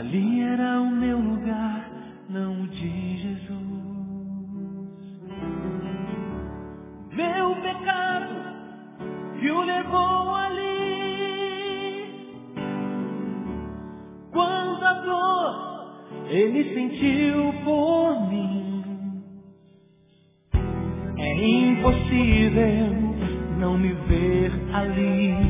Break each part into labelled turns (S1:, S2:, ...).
S1: Ali era o meu lugar, não o de Jesus. Meu pecado que o levou ali. Quanta dor ele sentiu por mim. É impossível não me ver ali.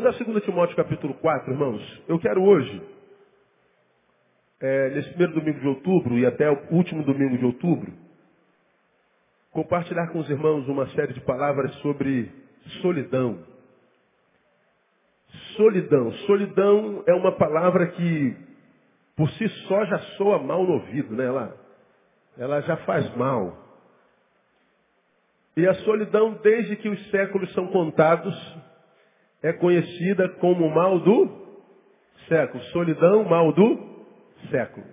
S2: Vamos a 2 Timóteo capítulo 4, irmãos. Eu quero hoje, é, nesse primeiro domingo de outubro e até o último domingo de outubro, compartilhar com os irmãos uma série de palavras sobre solidão. Solidão. Solidão é uma palavra que, por si só, já soa mal no ouvido, né? Ela, ela já faz mal. E a solidão, desde que os séculos são contados, é conhecida como o mal do século. Solidão, mal do século.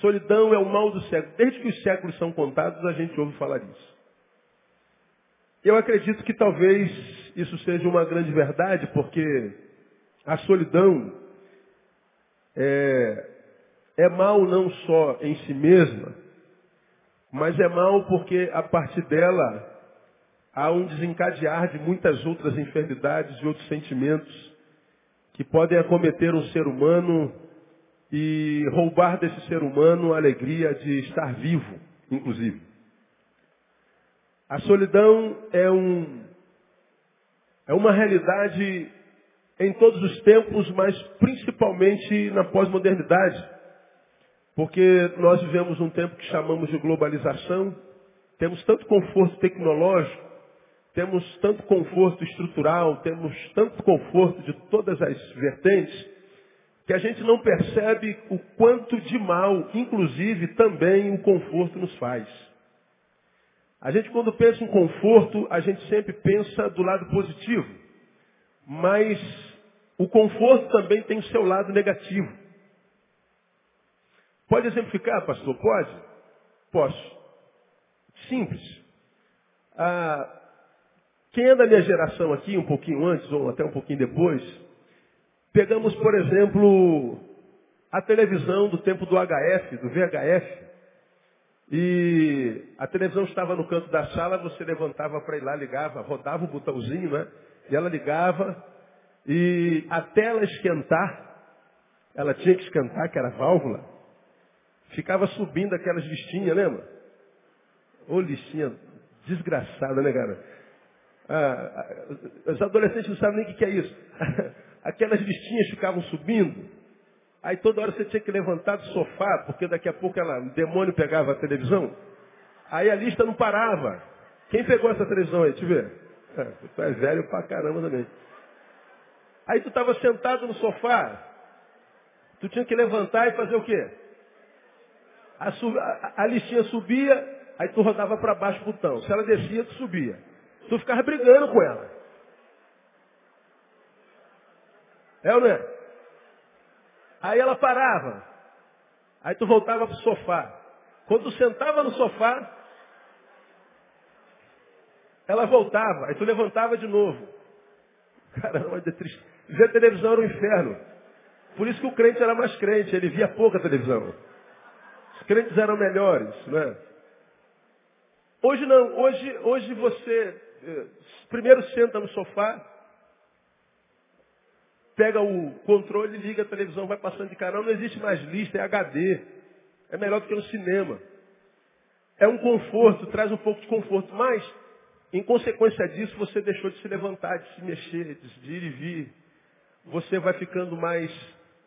S2: Solidão é o mal do século. Desde que os séculos são contados, a gente ouve falar isso. Eu acredito que talvez isso seja uma grande verdade, porque a solidão é, é mal não só em si mesma, mas é mal porque a partir dela há um desencadear de muitas outras enfermidades e outros sentimentos que podem acometer um ser humano e roubar desse ser humano a alegria de estar vivo, inclusive. A solidão é, um, é uma realidade em todos os tempos, mas principalmente na pós-modernidade. Porque nós vivemos um tempo que chamamos de globalização, temos tanto conforto tecnológico, temos tanto conforto estrutural, temos tanto conforto de todas as vertentes, que a gente não percebe o quanto de mal, inclusive, também o conforto nos faz. A gente, quando pensa em conforto, a gente sempre pensa do lado positivo. Mas o conforto também tem o seu lado negativo. Pode exemplificar, pastor? Pode? Posso. Simples. Ah, quem é da minha geração aqui, um pouquinho antes ou até um pouquinho depois, pegamos, por exemplo, a televisão do tempo do HF, do VHF, e a televisão estava no canto da sala, você levantava para ir lá, ligava, rodava o botãozinho, né? E ela ligava, e até ela esquentar, ela tinha que esquentar, que era válvula, ficava subindo aquelas listinhas, lembra? Ô listinha desgraçada, né, cara? Ah, os adolescentes não sabem nem o que é isso. Aquelas listinhas ficavam subindo. Aí toda hora você tinha que levantar do sofá, porque daqui a pouco ela, o demônio pegava a televisão. Aí a lista não parava. Quem pegou essa televisão aí? Eu ver. É, tu é velho pra caramba também. Aí tu estava sentado no sofá. Tu tinha que levantar e fazer o quê? A, a, a listinha subia, aí tu rodava para baixo o botão. Se ela descia, tu subia. Tu ficava brigando com ela. É ou não é? Aí ela parava. Aí tu voltava pro sofá. Quando tu sentava no sofá, ela voltava. Aí tu levantava de novo. Caramba, de triste. Ver televisão era um inferno. Por isso que o crente era mais crente, ele via pouca televisão. Os crentes eram melhores, não é? Hoje não, hoje, hoje você primeiro senta no sofá, pega o controle, liga a televisão, vai passando de canal, não existe mais lista, é HD. É melhor do que no cinema. É um conforto, traz um pouco de conforto. Mas, em consequência disso, você deixou de se levantar, de se mexer, de ir e vir. Você vai ficando mais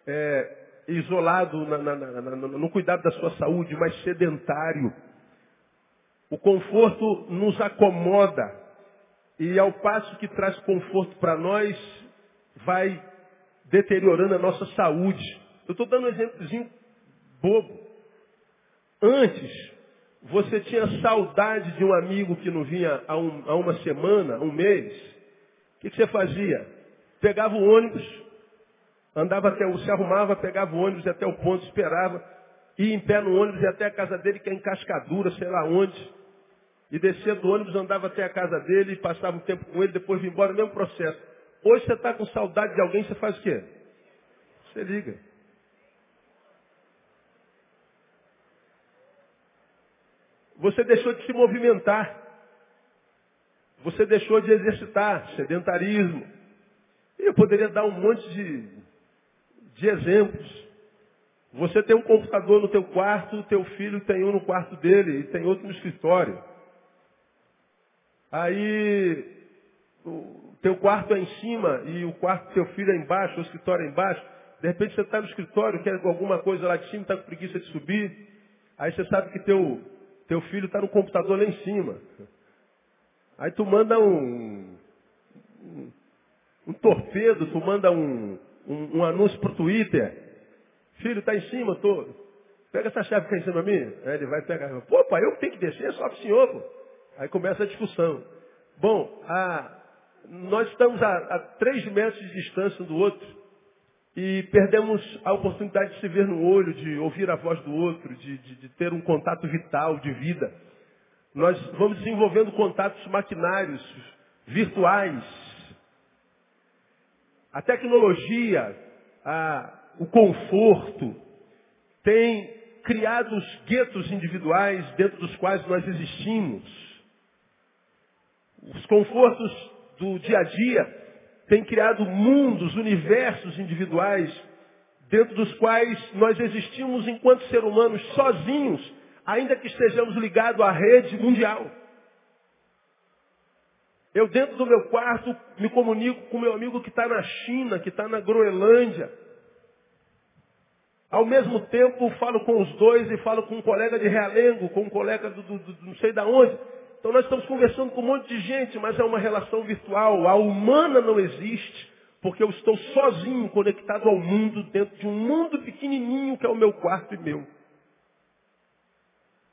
S2: é, isolado na, na, na, no cuidado da sua saúde, mais sedentário. O conforto nos acomoda. E ao passo que traz conforto para nós, vai deteriorando a nossa saúde. Eu estou dando um exemplozinho bobo. Antes, você tinha saudade de um amigo que não vinha há, um, há uma semana, um mês. O que, que, você fazia? Pegava o ônibus, andava até o, se arrumava, pegava o ônibus até o ponto, esperava, ia em pé no ônibus e até a casa dele, que é em cascadura, sei lá onde. E descia do ônibus, andava até a casa dele, passava um tempo com ele, depois vinha embora, mesmo processo. Hoje você está com saudade de alguém, você faz o quê? Você liga. Você deixou de se movimentar. Você deixou de exercitar, sedentarismo. E eu poderia dar um monte de, de exemplos. Você tem um computador no teu quarto, o teu filho tem um no quarto dele e tem outro no escritório. Aí o teu quarto é em cima e o quarto do teu filho é embaixo, o escritório é embaixo. De repente você está no escritório, quer alguma coisa lá de cima, está com preguiça de subir. Aí você sabe que teu teu filho está no computador lá em cima. Aí tu manda um, um, um torpedo, tu manda um, um, um anúncio para o Twitter. Filho, está em cima, tô. Pega essa chave que está em cima de mim. Aí ele vai pegar. Pô, pai, eu tenho que descer, é só o senhor. Pô. Aí começa a discussão. Bom, a, nós estamos a, a três metros de distância um do outro e perdemos a oportunidade de se ver no olho, de ouvir a voz do outro, de, de, de, ter um contato vital, de vida. Nós vamos desenvolvendo contatos maquinários, virtuais. A tecnologia, a, o conforto, tem criado os guetos individuais dentro dos quais nós existimos. Os confortos do dia a dia tem criado mundos, universos individuais, dentro dos quais nós existimos enquanto ser humanos sozinhos, ainda que estejamos ligados à rede mundial. Eu dentro do meu quarto me comunico com meu amigo que está na China, que está na Groenlândia. Ao mesmo tempo falo com os dois e falo com um colega de Realengo, com um colega do, do, do não sei da onde. Então nós estamos conversando com um monte de gente, mas é uma relação virtual. A humana não existe, porque eu estou sozinho, conectado ao mundo, dentro de um mundo pequenininho que é o meu quarto e meu.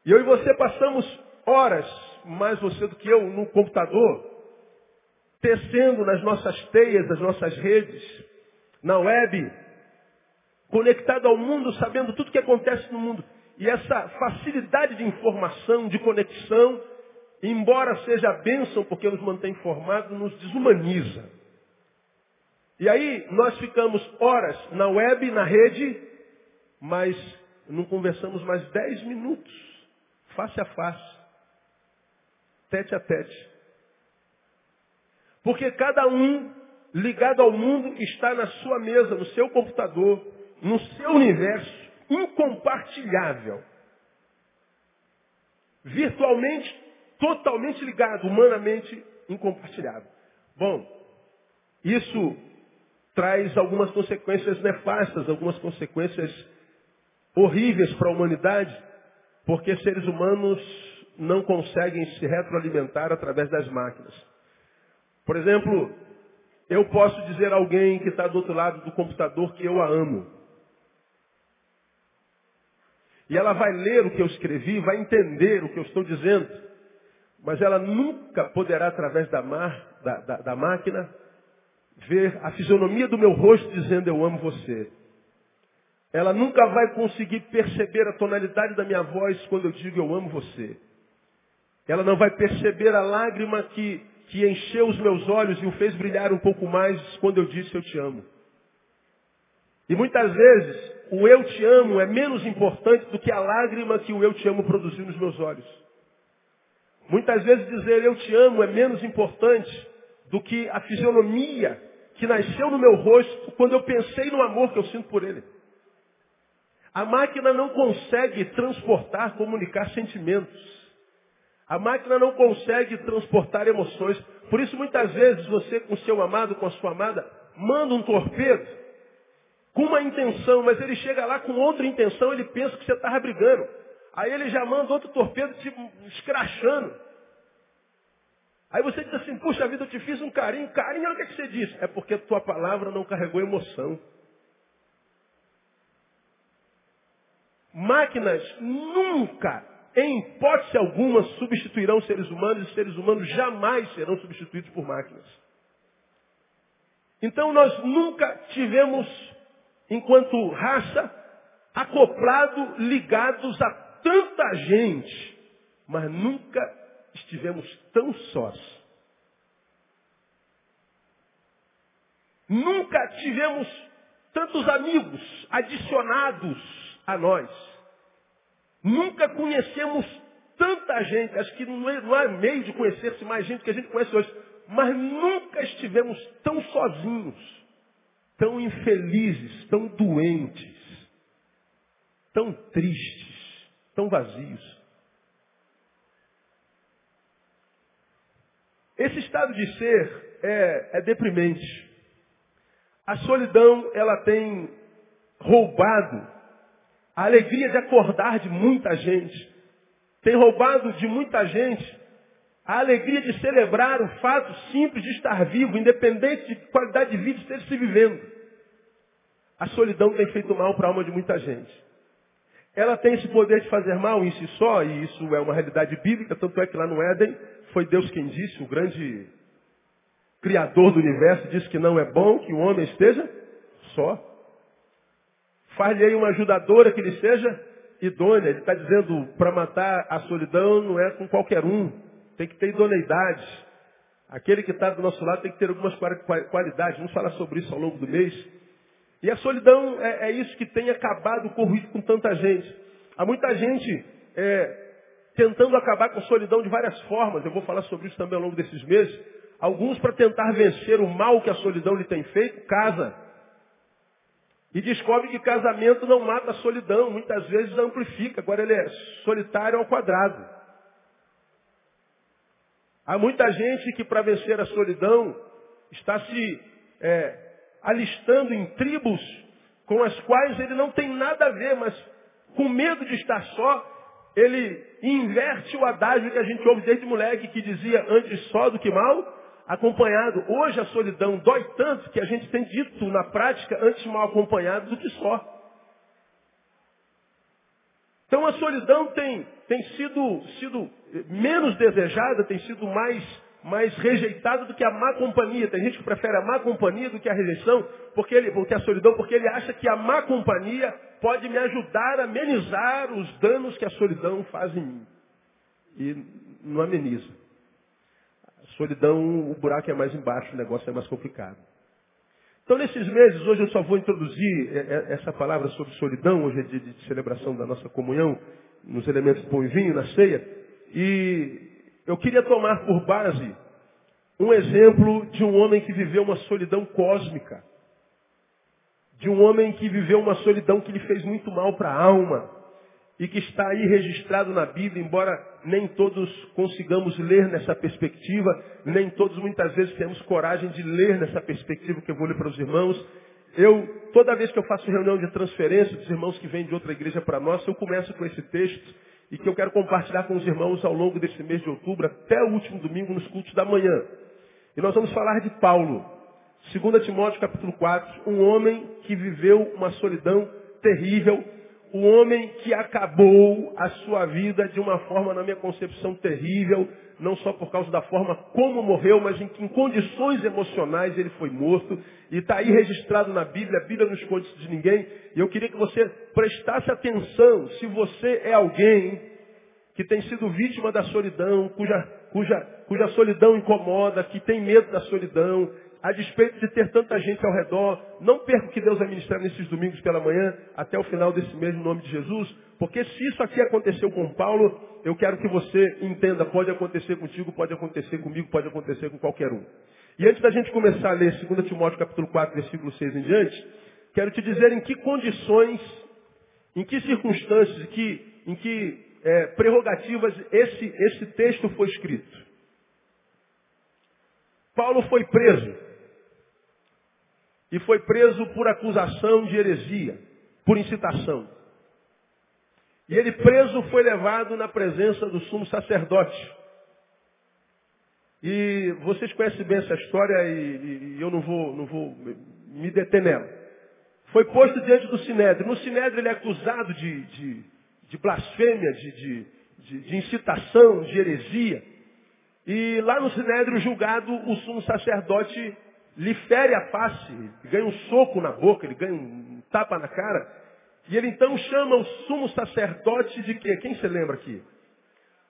S2: E eu e você passamos horas, mais você do que eu, no computador, tecendo nas nossas teias, nas nossas redes, na web, conectado ao mundo, sabendo tudo o que acontece no mundo. E essa facilidade de informação, de conexão, embora seja bênção porque nos mantém informados, nos desumaniza. E aí nós ficamos horas na web, na rede, mas não conversamos mais dez minutos, face a face, tete a tete. Porque cada um ligado ao mundo está na sua mesa, no seu computador, no seu universo incompartilhável. Virtualmente totalmente ligado, humanamente incompartilhável. Bom, isso traz algumas consequências nefastas, algumas consequências horríveis para a humanidade, porque seres humanos não conseguem se retroalimentar através das máquinas. Por exemplo, eu posso dizer a alguém que está do outro lado do computador que eu a amo. E ela vai ler o que eu escrevi, vai entender o que eu estou dizendo. Mas ela nunca poderá, através da, mar, da, da, da máquina, ver a fisionomia do meu rosto dizendo eu amo você. Ela nunca vai conseguir perceber a tonalidade da minha voz quando eu digo eu amo você. Ela não vai perceber a lágrima que, que encheu os meus olhos e o fez brilhar um pouco mais quando eu disse eu te amo. E muitas vezes o eu te amo é menos importante do que a lágrima que o eu te amo produziu nos meus olhos. Muitas vezes dizer eu te amo é menos importante do que a fisionomia que nasceu no meu rosto quando eu pensei no amor que eu sinto por ele. A máquina não consegue transportar, comunicar sentimentos. A máquina não consegue transportar emoções. Por isso, muitas vezes, você com seu amado, com a sua amada, manda um torpedo com uma intenção, mas ele chega lá com outra intenção, ele pensa que você está brigando. Aí ele já manda outro torpedo te escrachando. Aí você diz assim, puxa vida, eu te fiz um carinho. Carinho, olha o que, é que você disse. É porque tua palavra não carregou emoção. Máquinas nunca, em hipótese alguma, substituirão seres humanos e seres humanos jamais serão substituídos por máquinas. Então nós nunca tivemos, enquanto raça, acoplado, ligados a tanta gente, mas nunca estivemos tão sós. Nunca tivemos tantos amigos adicionados a nós. Nunca conhecemos tanta gente, acho que não, é, não há meio de conhecer-se mais gente que a gente conhece hoje, mas nunca estivemos tão sozinhos, tão infelizes, tão doentes, tão tristes, tão vazios. Esse estado de ser é, é deprimente. A solidão, ela tem roubado a alegria de acordar de muita gente. Tem roubado de muita gente a alegria de celebrar o fato simples de estar vivo, independente de qualidade de vida esteja se vivendo. A solidão tem feito mal para a alma de muita gente. Ela tem esse poder de fazer mal em si só, e isso é uma realidade bíblica, tanto é que lá no Éden foi Deus quem disse, o grande Criador do universo, disse que não é bom que o homem esteja só. Far-lhe uma ajudadora que lhe seja idônea. Ele está dizendo, para matar a solidão não é com qualquer um. Tem que ter idoneidade. Aquele que está do nosso lado tem que ter algumas qualidades. Vamos falar sobre isso ao longo do mês. E a solidão é, é isso que tem acabado corrido com tanta gente. Há muita gente é, tentando acabar com a solidão de várias formas. Eu vou falar sobre isso também ao longo desses meses. Alguns para tentar vencer o mal que a solidão lhe tem feito, casa. E descobre que casamento não mata a solidão, muitas vezes amplifica. Agora ele é solitário ao quadrado. Há muita gente que para vencer a solidão está se é, alistando em tribos com as quais ele não tem nada a ver, mas com medo de estar só, ele inverte o adágio que a gente ouve desde moleque, que dizia antes só do que mal, acompanhado. Hoje a solidão dói tanto que a gente tem dito na prática antes mal acompanhado do que só. Então a solidão tem, tem sido, sido menos desejada, tem sido mais, mais rejeitada do que a má companhia. Tem gente que prefere a má companhia do que a rejeição, porque ele, porque a solidão, porque ele acha que a má companhia pode me ajudar a amenizar os danos que a solidão faz em mim. E não ameniza. Solidão, o buraco é mais embaixo, o negócio é mais complicado. Então, nesses meses, hoje eu só vou introduzir é, é, essa palavra sobre solidão, hoje é dia de celebração da nossa comunhão, nos elementos pão e vinho, na ceia. E eu queria tomar por base um exemplo de um homem que viveu uma solidão cósmica. De um homem que viveu uma solidão que lhe fez muito mal para a alma e que está aí registrado na Bíblia, embora nem todos consigamos ler nessa perspectiva, nem todos muitas vezes temos coragem de ler nessa perspectiva que eu vou ler para os irmãos. Eu, toda vez que eu faço reunião de transferência dos irmãos que vêm de outra igreja para nós, eu começo com esse texto e que eu quero compartilhar com os irmãos ao longo desse mês de outubro, até o último domingo, nos cultos da manhã. E nós vamos falar de Paulo. 2 Timóteo capítulo 4, um homem que viveu uma solidão terrível, o homem que acabou a sua vida de uma forma, na minha concepção, terrível, não só por causa da forma como morreu, mas em em condições emocionais ele foi morto. E está aí registrado na Bíblia, a Bíblia não esconde isso de ninguém. E eu queria que você prestasse atenção se você é alguém que tem sido vítima da solidão, cuja, cuja, cuja solidão incomoda, que tem medo da solidão, a despeito de ter tanta gente ao redor, não perca o que Deus vai ministrar nesses domingos pela manhã, até o final desse mês, no nome de Jesus, porque se isso aqui aconteceu com Paulo, eu quero que você entenda, pode acontecer contigo, pode acontecer comigo, pode acontecer com qualquer um. E antes da gente começar a ler 2 Timóteo capítulo 4, versículo 6 em diante, quero te dizer em que condições Em que circunstâncias, em que, em que é, prerrogativas esse, esse texto foi escrito? Paulo foi preso. E foi preso por acusação de heresia, por incitação. E ele preso foi levado na presença do sumo sacerdote. E vocês conhecem bem essa história e, e eu não vou, não vou me deter nela. Foi posto diante do Sinédrio. No Sinédrio ele é acusado de, de, de blasfêmia, de, de, de incitação, de heresia. E lá no Sinédrio julgado, o sumo sacerdote lhe fere a face, ganha um soco na boca, ele ganha um tapa na cara. E ele então chama o sumo sacerdote de quê? Quem se lembra aqui?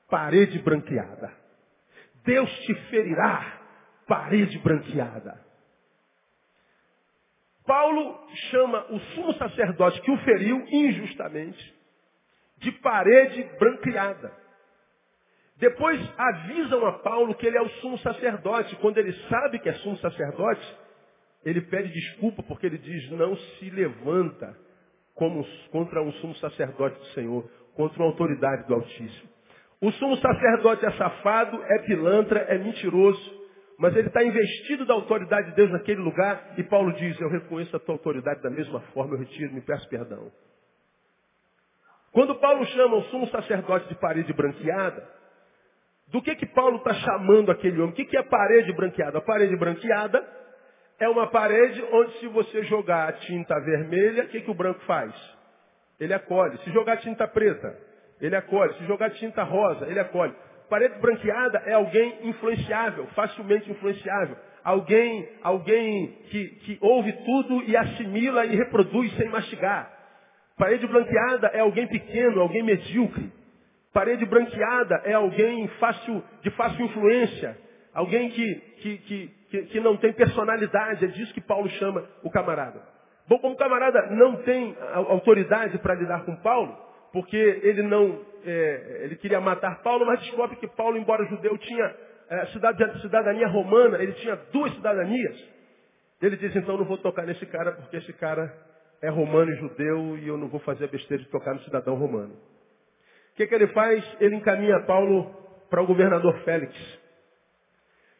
S2: Parede branqueada. Deus te ferirá, parede branqueada. Paulo chama o sumo sacerdote que o feriu injustamente de parede branqueada. Depois avisam a Paulo que ele é o sumo sacerdote. Quando ele sabe que é sumo sacerdote, ele pede desculpa porque ele diz não se levanta como contra um sumo sacerdote do Senhor, contra uma autoridade do Altíssimo. O sumo sacerdote é safado, é pilantra, é mentiroso, mas ele está investido da autoridade de Deus naquele lugar e Paulo diz, eu reconheço a tua autoridade da mesma forma, eu retiro, me peço perdão. Quando Paulo chama o sumo sacerdote de parede branqueada, do que que Paulo está chamando aquele homem? O que, que é parede branqueada? A parede branqueada é uma parede onde se você jogar a tinta vermelha, o que, que o branco faz? Ele acolhe. Se jogar tinta preta, ele acolhe. Se jogar tinta rosa, ele acolhe. Parede branqueada é alguém influenciável, facilmente influenciável. Alguém, alguém que, que ouve tudo e assimila e reproduz sem mastigar. Parede branqueada é alguém pequeno, alguém medíocre. Parede branqueada é alguém fácil, de fácil influência. Alguém que, que, que, que, não tem personalidade. É disso que Paulo chama o camarada. Bom, como o camarada não tem autoridade para lidar com Paulo, porque ele não, é, ele queria matar Paulo, mas descobre que Paulo, embora judeu, tinha é, cidadania romana, ele tinha duas cidadanias. Ele diz, então não vou tocar nesse cara, porque esse cara é romano e judeu, e eu não vou fazer a besteira de tocar no cidadão romano. O que, que ele faz? Ele encaminha Paulo para o governador Félix.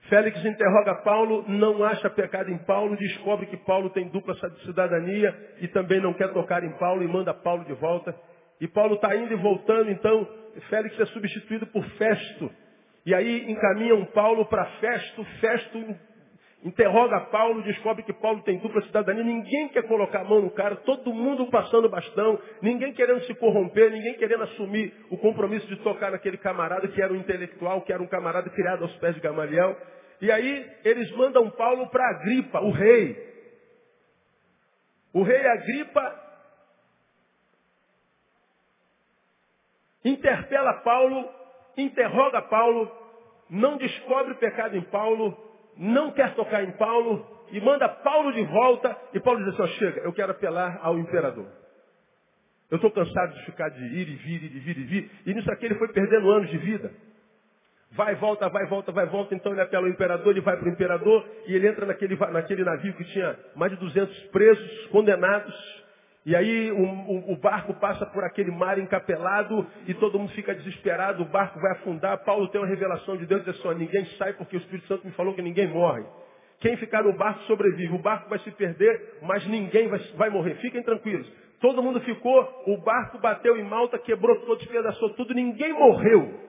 S2: Félix interroga Paulo, não acha pecado em Paulo, descobre que Paulo tem dupla cidadania e também não quer tocar em Paulo e manda Paulo de volta. E Paulo está indo e voltando, então Félix é substituído por Festo. E aí encaminham Paulo para Festo, Festo interroga Paulo, descobre que Paulo tem dupla cidadania, ninguém quer colocar a mão no cara, todo mundo passando bastão, ninguém querendo se corromper, ninguém querendo assumir o compromisso de tocar naquele camarada que era um intelectual, que era um camarada criado aos pés de Gamaliel. E aí eles mandam Paulo para Agripa, o rei. O rei Agripa interpela Paulo, interroga Paulo, não descobre pecado em Paulo, não quer tocar em Paulo e manda Paulo de volta e Paulo diz assim, ó, chega, eu quero apelar ao imperador. Eu estou cansado de ficar de ir e vir, ir e vir e vir. E nisso aqui ele foi perdendo anos de vida. Vai, volta, vai, volta, vai, volta. Então ele apela ao imperador, ele vai para o imperador e ele entra naquele, naquele navio que tinha mais de 200 presos, condenados. E aí o, o, o, barco passa por aquele mar encapelado e todo mundo fica desesperado, o barco vai afundar. Paulo tem uma revelação de Deus e diz assim, ninguém sai porque o Espírito Santo me falou que ninguém morre. Quem ficar no barco sobrevive. O barco vai se perder, mas ninguém vai, vai morrer. Fiquem tranquilos. Todo mundo ficou, o barco bateu em Malta, quebrou todo, despedaçou tudo, ninguém morreu.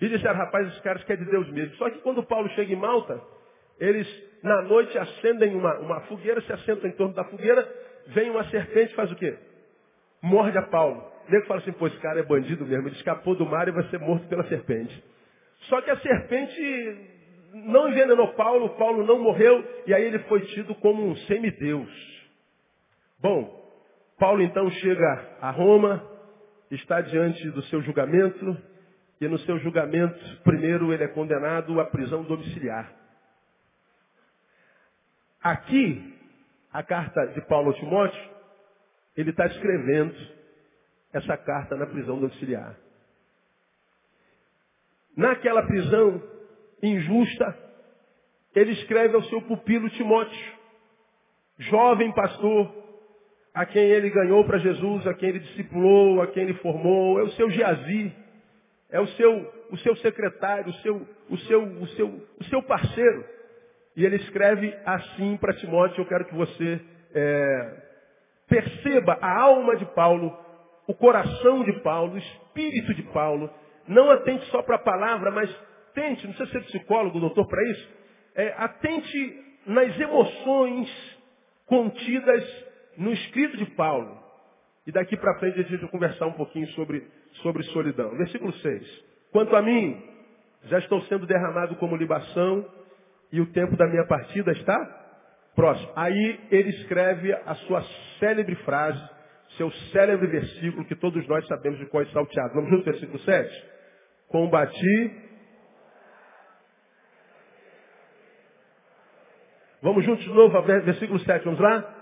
S2: E disseram, rapaz, esses caras querem de Deus mesmo. Só que quando Paulo chega em Malta, eles na noite acendem uma, uma fogueira, se assentam em torno da fogueira, vem uma serpente faz o quê? Morde a Paulo. Nego fala assim, pô, esse cara é bandido mesmo, ele escapou do mar e vai ser morto pela serpente. Só que a serpente não envenenou Paulo, Paulo não morreu, e aí ele foi tido como um semideus. Bom, Paulo então chega a Roma, está diante do seu julgamento, e no seu julgamento, primeiro ele é condenado à prisão domiciliar. Aqui, a carta de Paulo ao Timóteo, ele está escrevendo essa carta na prisão domiciliar. Naquela prisão injusta, ele escreve ao seu pupilo Timóteo, jovem pastor, a quem ele ganhou para Jesus, a quem ele discipulou, a quem ele formou, é o seu Geazi, é o seu, o seu secretário, o seu, o, seu, o, seu, o seu parceiro. E ele escreve assim para Timóteo, eu quero que você é, perceba a alma de Paulo, o coração de Paulo, o espírito de Paulo. Não atente só para a palavra, mas tente, não precisa ser psicólogo, doutor, para isso. É, atente nas emoções contidas no escrito de Paulo. E daqui para frente a gente vai conversar um pouquinho sobre, sobre solidão. Versículo 6. Quanto a mim, já estou sendo derramado como libação e o tempo da minha partida está próximo. Aí ele escreve a sua célebre frase, seu célebre versículo que todos nós sabemos de qual é salteado. Vamos junto, versículo 7? Combati. Vamos juntos de novo, versículo 7, vamos lá?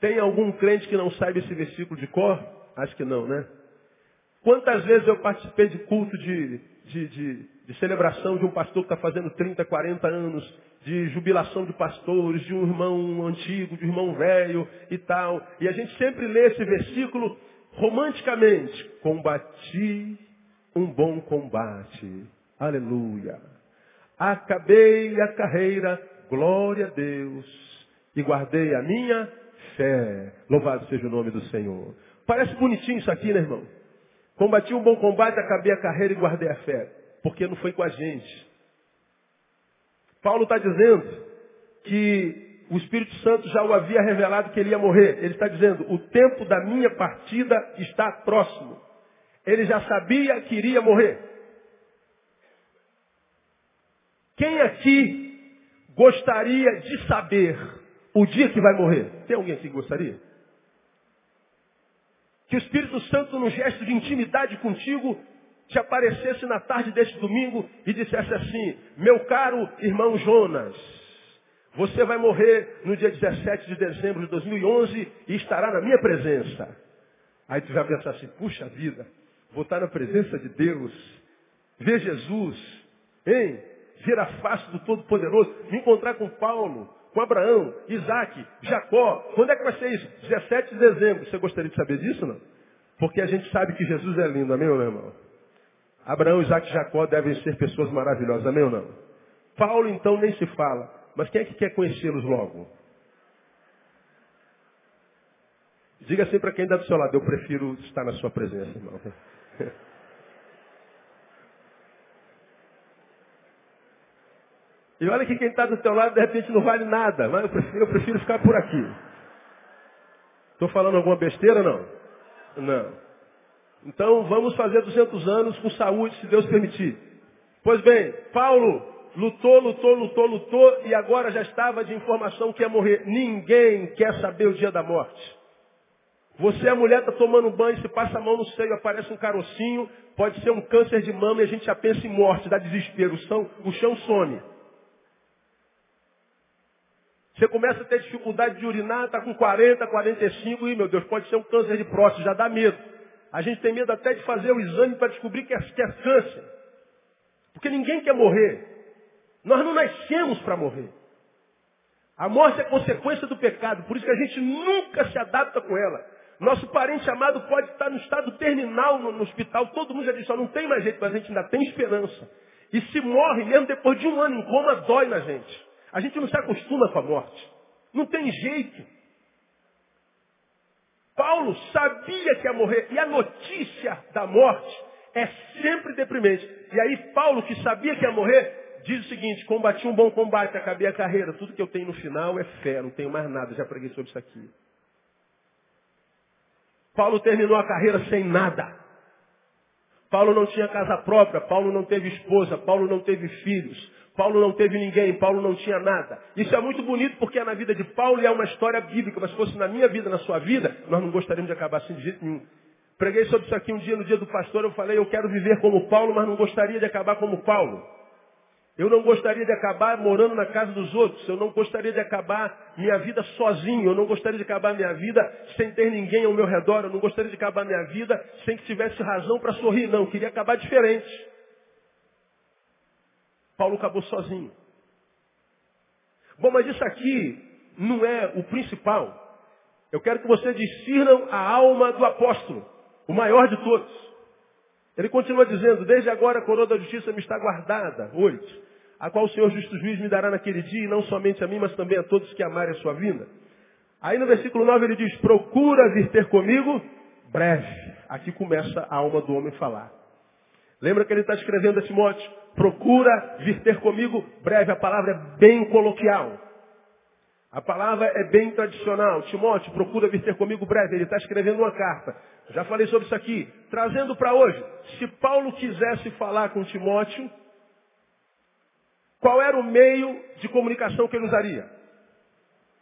S2: Tem algum crente que não saiba esse versículo de cor? Acho que não, né? Quantas vezes eu participei de culto de, de, de, de celebração de um pastor que está fazendo 30, 40 anos, de jubilação de pastores, de um irmão antigo, de um irmão velho e tal. E a gente sempre lê esse versículo romanticamente. Combati um bom combate. Aleluia. Acabei a carreira, glória a Deus, e guardei a minha fé. Louvado seja o nome do Senhor. Parece bonitinho isso aqui, né, irmão? Combati um bom combate, acabei a carreira e guardei a fé. Porque não foi com a gente. Paulo está dizendo que o Espírito Santo já o havia revelado que ele ia morrer. Ele está dizendo, o tempo da minha partida está próximo. Ele já sabia que iria morrer. Quem aqui gostaria de saber o dia que vai morrer. Tem alguém que gostaria? Que o Espírito Santo, num gesto de intimidade contigo, te aparecesse na tarde deste domingo e dissesse assim, meu caro irmão Jonas, você vai morrer no dia 17 de dezembro de 2011 e estará na minha presença. Aí tu vai pensar assim, puxa vida, vou estar na presença de Deus, ver Jesus, hein? Ver a face do Todo-Poderoso, me encontrar com Paulo, com Abraão, Isaac, Jacó. Quando é que vai ser isso? 17 de dezembro. Você gostaria de saber disso, não? Porque a gente sabe que Jesus é lindo, amém, meu irmão? Abraão, Isaac e Jacó devem ser pessoas maravilhosas, amém ou não? Paulo, então, nem se fala. Mas quem é que quer conhecê-los logo? Diga assim para quem está do seu lado, eu prefiro estar na sua presença, irmão. E olha que quem está do teu lado de repente não vale nada, mas eu prefiro, eu prefiro ficar por aqui. Estou falando alguma besteira não? Não. Então vamos fazer 200 anos com saúde, se Deus permitir. Pois bem, Paulo lutou, lutou, lutou, lutou e agora já estava de informação que ia morrer. Ninguém quer saber o dia da morte. Você, a mulher, está tomando banho, se passa a mão no seio, aparece um carocinho, pode ser um câncer de mama e a gente já pensa em morte, dá desespero, o chão, o chão some. Você começa a ter dificuldade de urinar, está com 40, 45, e meu Deus, pode ser um câncer de próstata, já dá medo. A gente tem medo até de fazer o exame para descobrir que é, que é câncer. Porque ninguém quer morrer. Nós não nascemos para morrer. A morte é consequência do pecado, por isso que a gente nunca se adapta com ela. Nosso parente amado pode estar no estado terminal no, no hospital, todo mundo já disse, só não tem mais jeito, mas a gente ainda tem esperança. E se morre, mesmo depois de um ano em coma, dói na gente. A gente não se acostuma com a morte. Não tem jeito. Paulo sabia que ia morrer. E a notícia da morte é sempre deprimente. E aí Paulo, que sabia que ia morrer, diz o seguinte, combati um bom combate, acabei a carreira. Tudo que eu tenho no final é fé, não tenho mais nada. Já preguei sobre isso aqui. Paulo terminou a carreira sem nada. Paulo não tinha casa própria, Paulo não teve esposa, Paulo não teve filhos. Paulo não teve ninguém, Paulo não tinha nada. Isso é muito bonito porque é na vida de Paulo e é uma história bíblica, mas se fosse na minha vida, na sua vida, nós não gostaríamos de acabar assim de jeito nenhum. Preguei sobre isso aqui um dia, no dia do pastor, eu falei, eu quero viver como Paulo, mas não gostaria de acabar como Paulo. Eu não gostaria de acabar morando na casa dos outros. Eu não gostaria de acabar minha vida sozinho. Eu não gostaria de acabar minha vida sem ter ninguém ao meu redor. Eu não gostaria de acabar minha vida sem que tivesse razão para sorrir. Não, eu queria acabar diferente. Paulo acabou sozinho. Bom, mas isso aqui não é o principal. Eu quero que vocês discernam a alma do apóstolo, o maior de todos. Ele continua dizendo, desde agora a coroa da justiça me está guardada. Oito. A qual o Senhor justo juiz me dará naquele dia, e não somente a mim, mas também a todos que amarem a sua vinda. Aí no versículo 9 ele diz, procura vir ter comigo breve. Aqui começa a alma do homem falar. Lembra que ele está escrevendo a Timóteo? Procura vir ter comigo breve. A palavra é bem coloquial. A palavra é bem tradicional. Timóteo, procura vir ter comigo breve. Ele está escrevendo uma carta. Já falei sobre isso aqui. Trazendo para hoje. Se Paulo quisesse falar com Timóteo, qual era o meio de comunicação que ele usaria?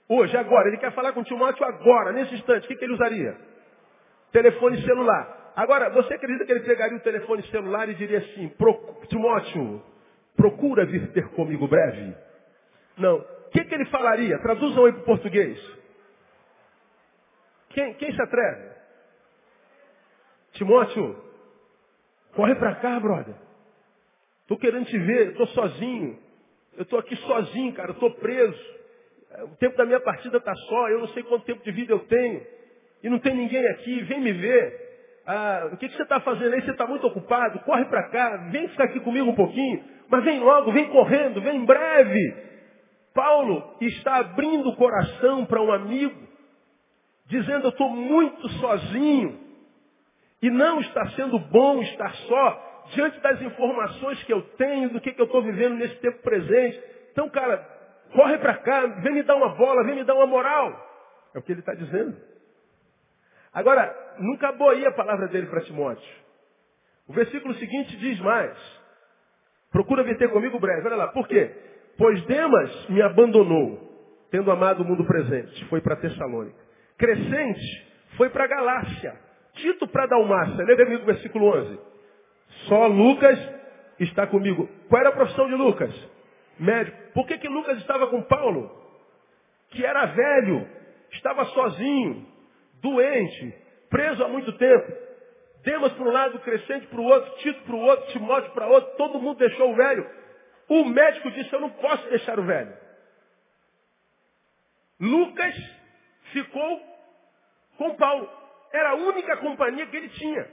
S2: Hoje, agora. Ele quer falar com Timóteo agora, nesse instante. O que, que ele usaria? Telefone celular. Agora, você acredita que ele pegaria o telefone celular e diria assim, Timóteo, procura vir ter comigo breve? Não. O que, que ele falaria? Traduzam aí para o português. Quem, quem se atreve? Timóteo, corre para cá, brother. Estou querendo te ver, estou sozinho. Eu estou aqui sozinho, cara, estou preso. O tempo da minha partida está só, eu não sei quanto tempo de vida eu tenho. E não tem ninguém aqui, vem me ver. Ah, o que, que você está fazendo aí? Você está muito ocupado? Corre para cá, vem ficar aqui comigo um pouquinho. Mas vem logo, vem correndo, vem em breve. Paulo está abrindo o coração para um amigo, dizendo: Eu estou muito sozinho. E não está sendo bom estar só diante das informações que eu tenho, do que, que eu estou vivendo nesse tempo presente. Então, cara, corre para cá, vem me dar uma bola, vem me dar uma moral. É o que ele está dizendo. Agora, não acabou aí a palavra dele para Timóteo. O versículo seguinte diz mais. Procura vir ter comigo breve. Olha lá, por quê? Pois Demas me abandonou, tendo amado o mundo presente. Foi para Tessalônica. Crescente foi para Galácia. Tito para Dalmácia. Lê comigo o versículo 11. Só Lucas está comigo. Qual era a profissão de Lucas? Médico. Por que, que Lucas estava com Paulo? Que era velho, estava sozinho, doente, preso há muito tempo. Demas para um lado, Crescente para o outro, Tito para o outro, Timóteo para o outro, todo mundo deixou o velho. O médico disse, eu não posso deixar o velho. Lucas ficou com Paulo. Era a única companhia que ele tinha.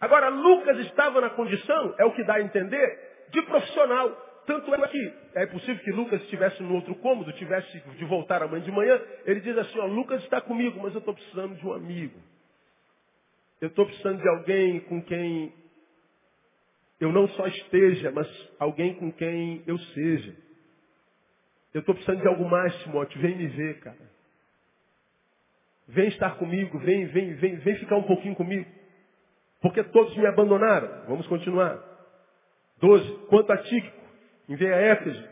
S2: Agora, Lucas estava na condição, é o que dá a entender, de profissional. Tanto é que é possível que Lucas estivesse no outro cômodo, tivesse de voltar amanhã de manhã. Ele diz assim, ó, Lucas está comigo, mas eu estou precisando de um amigo. Eu estou precisando de alguém com quem eu não só esteja, mas alguém com quem eu seja. Eu estou precisando de algo mais, Timóteo. Vem me ver, cara. Vem estar comigo, vem, vem, vem, vem ficar um pouquinho comigo. Porque todos me abandonaram. Vamos continuar. 12. Quanto a Tíquico, enviei a Éfeso.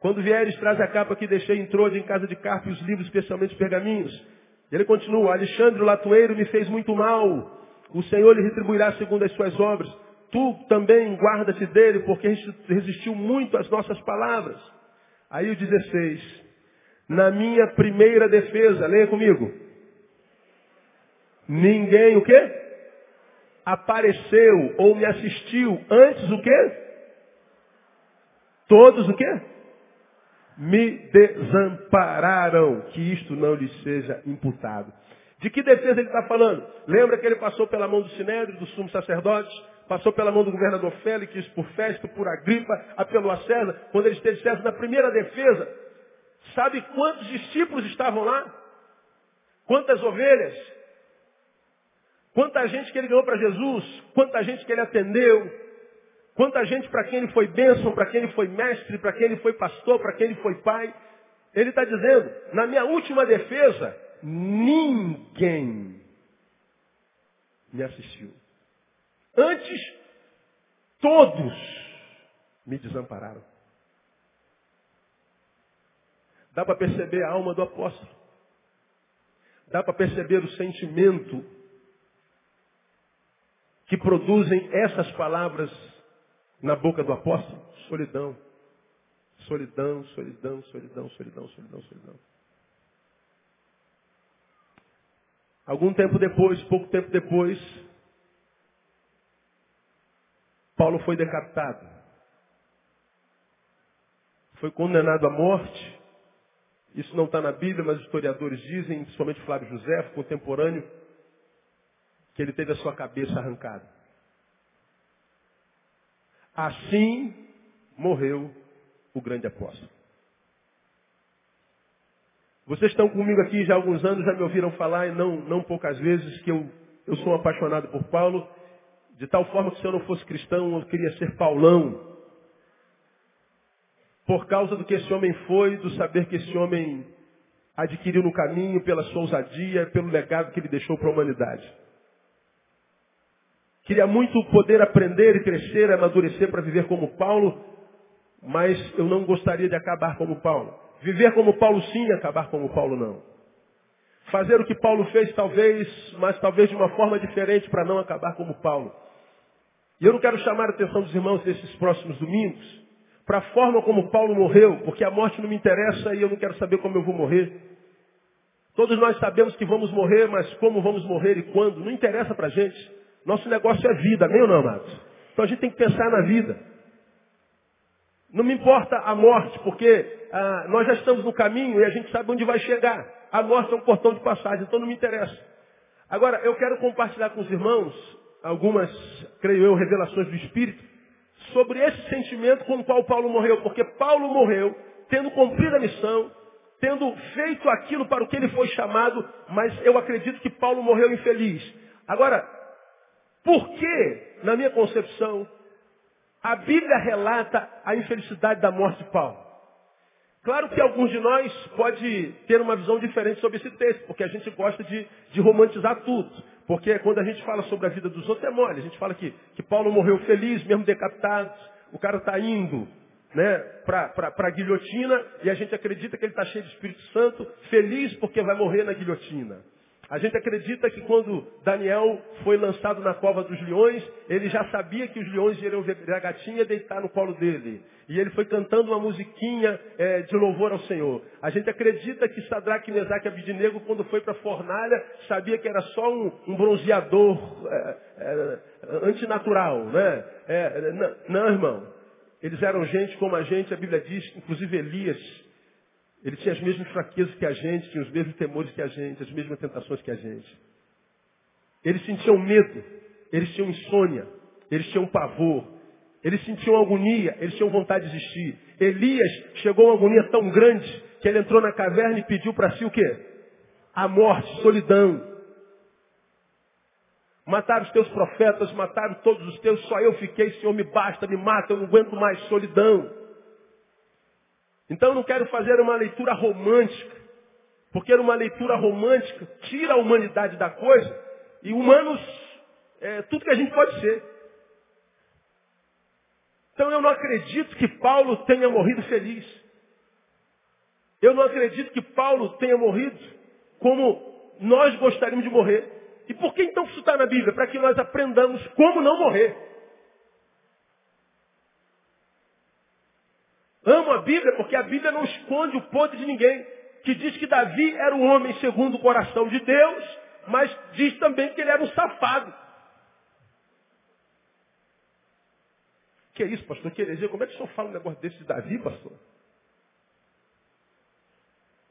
S2: Quando vieres, traz a capa que deixei em Trode, em casa de Carpo, e os livros, especialmente os pergaminhos. Ele continua, Alexandre o Latoeiro me fez muito mal. O Senhor lhe retribuirá segundo as suas obras. Tu também guarda-te dele, porque resistiu muito às nossas palavras. Aí o 16. Na minha primeira defesa, leia comigo. Ninguém o quê? Apareceu ou me assistiu antes o quê? Todos o quê? Me desampararam, que isto não lhes seja imputado. De que defesa ele está falando? Lembra que ele passou pela mão do Sinédrio, do sumo sacerdote, passou pela mão do governador Félix, por Festo, por Agripa, apelou a César, quando ele esteve César na primeira defesa. Sabe quantos discípulos estavam lá? Quantas ovelhas? Quanta gente que ele ganhou para Jesus? Quanta gente que ele atendeu? Quanta gente para quem ele foi bênção, para quem ele foi mestre, para quem ele foi pastor, para quem ele foi pai. Ele está dizendo, na minha última defesa, ninguém me assistiu. Antes, todos me desampararam. Dá para perceber a alma do apóstolo. Dá para perceber o sentimento que produzem essas palavras na boca do apóstolo? Solidão. Solidão, solidão, solidão, solidão, solidão, solidão. Algum tempo depois, pouco tempo depois, Paulo foi decapitado. foi condenado à morte. Isso não está na Bíblia, mas os historiadores dizem, principalmente Flávio José, contemporâneo, que ele teve a sua cabeça arrancada. Assim morreu o grande apóstolo. Vocês estão comigo aqui já há alguns anos, já me ouviram falar, e não, não poucas vezes, que eu, eu sou apaixonado por Paulo, de tal forma que se eu não fosse cristão, eu queria ser Paulão. Por causa do que esse homem foi, do saber que esse homem adquiriu no caminho, pela sua ousadia, pelo legado que ele deixou para a humanidade. Queria muito poder aprender e crescer, amadurecer para viver como Paulo, mas eu não gostaria de acabar como Paulo. Viver como Paulo sim, acabar como Paulo não. Fazer o que Paulo fez talvez, mas talvez de uma forma diferente para não acabar como Paulo. E eu não quero chamar a atenção dos irmãos nesses próximos domingos para a forma como Paulo morreu, porque a morte não me interessa e eu não quero saber como eu vou morrer. Todos nós sabemos que vamos morrer, mas como vamos morrer e quando, não interessa para a gente. Nosso negócio é vida, amém ou não, amados? Então a gente tem que pensar na vida. Não me importa a morte, porque ah, nós já estamos no caminho e a gente sabe onde vai chegar. A morte é um portão de passagem, então não me interessa. Agora, eu quero compartilhar com os irmãos algumas, creio eu, revelações do Espírito sobre esse sentimento com o qual Paulo morreu. Porque Paulo morreu tendo cumprido a missão, tendo feito aquilo para o que ele foi chamado, mas eu acredito que Paulo morreu infeliz. Agora, por que, na minha concepção, a Bíblia relata a infelicidade da morte de Paulo? Claro que alguns de nós pode ter uma visão diferente sobre esse texto, porque a gente gosta de, de romantizar tudo. Porque quando a gente fala sobre a vida dos outros é mole. A gente fala que, que Paulo morreu feliz, mesmo decapitado. O cara está indo né, para a guilhotina e a gente acredita que ele está cheio de Espírito Santo, feliz porque vai morrer na guilhotina. A gente acredita que quando Daniel foi lançado na cova dos leões, ele já sabia que os leões iriam ver a gatinha deitar no colo dele. E ele foi cantando uma musiquinha é, de louvor ao Senhor. A gente acredita que Sadraque, Mesaque e Abidinego, quando foi para a fornalha, sabia que era só um, um bronzeador é, é, antinatural. Né? É, não, não, irmão. Eles eram gente como a gente, a Bíblia diz, inclusive Elias, ele tinha as mesmas fraquezas que a gente, tinha os mesmos temores que a gente, as mesmas tentações que a gente. Eles sentiam medo, eles tinham insônia, eles tinham pavor, eles sentiam agonia, eles tinham vontade de existir. Elias chegou a uma agonia tão grande que ele entrou na caverna e pediu para si o quê? A morte, solidão. Mataram os teus profetas, mataram todos os teus, só eu fiquei, Senhor, me basta, me mata, eu não aguento mais solidão. Então eu não quero fazer uma leitura romântica, porque uma leitura romântica tira a humanidade da coisa e humanos é tudo que a gente pode ser. Então eu não acredito que Paulo tenha morrido feliz. Eu não acredito que Paulo tenha morrido como nós gostaríamos de morrer. E por que então isso está na Bíblia? Para que nós aprendamos como não morrer. Amo a Bíblia porque a Bíblia não esconde o podre de ninguém. Que diz que Davi era um homem segundo o coração de Deus, mas diz também que ele era um safado. Que é isso, pastor? Que heresia? Como é que o senhor fala um negócio desse de Davi, pastor?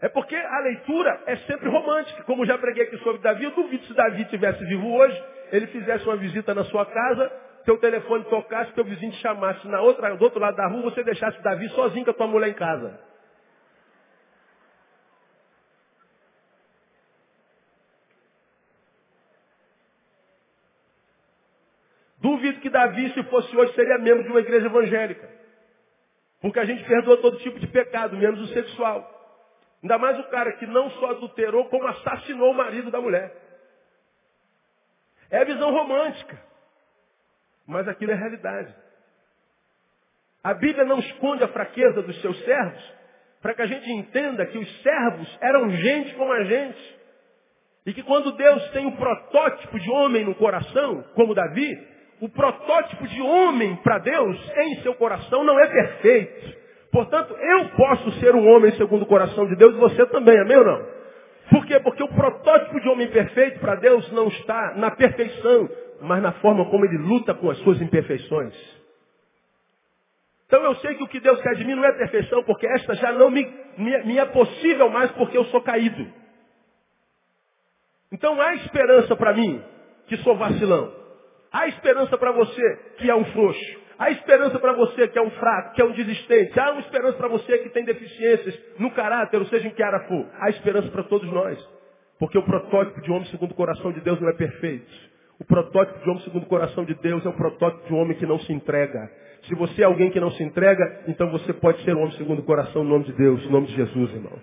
S2: É porque a leitura é sempre romântica. Como já preguei aqui sobre Davi, eu duvido se Davi estivesse vivo hoje, ele fizesse uma visita na sua casa, teu telefone tocasse, teu vizinho te chamasse na outra, do outro lado da rua, você deixasse Davi sozinho com a tua mulher em casa. Duvido que Davi, se fosse hoje, seria membro de uma igreja evangélica. Porque a gente perdoa todo tipo de pecado, menos o sexual. Ainda mais o cara que não só adulterou, como assassinou o marido da mulher. É a visão romântica. Mas aquilo é realidade. A Bíblia não esconde a fraqueza dos seus servos, para que a gente entenda que os servos eram gente como a gente. E que quando Deus tem um protótipo de homem no coração, como Davi, o protótipo de homem para Deus em seu coração não é perfeito. Portanto, eu posso ser um homem segundo o coração de Deus e você também, amém ou não? Por quê? Porque o protótipo de homem perfeito para Deus não está na perfeição, mas na forma como ele luta com as suas imperfeições. Então eu sei que o que Deus quer de mim não é perfeição, porque esta já não me, me, me é possível mais porque eu sou caído. Então há esperança para mim, que sou vacilão. Há esperança para você, que é um frouxo. Há esperança para você que é um fraco, que é um desistente. Há uma esperança para você que tem deficiências no caráter, ou seja, em que área for. Há esperança para todos nós. Porque o protótipo de homem segundo o coração de Deus não é perfeito. O protótipo de homem segundo o coração de Deus é o protótipo de um homem que não se entrega. Se você é alguém que não se entrega, então você pode ser um homem segundo o coração no nome de Deus, no nome de Jesus, irmão.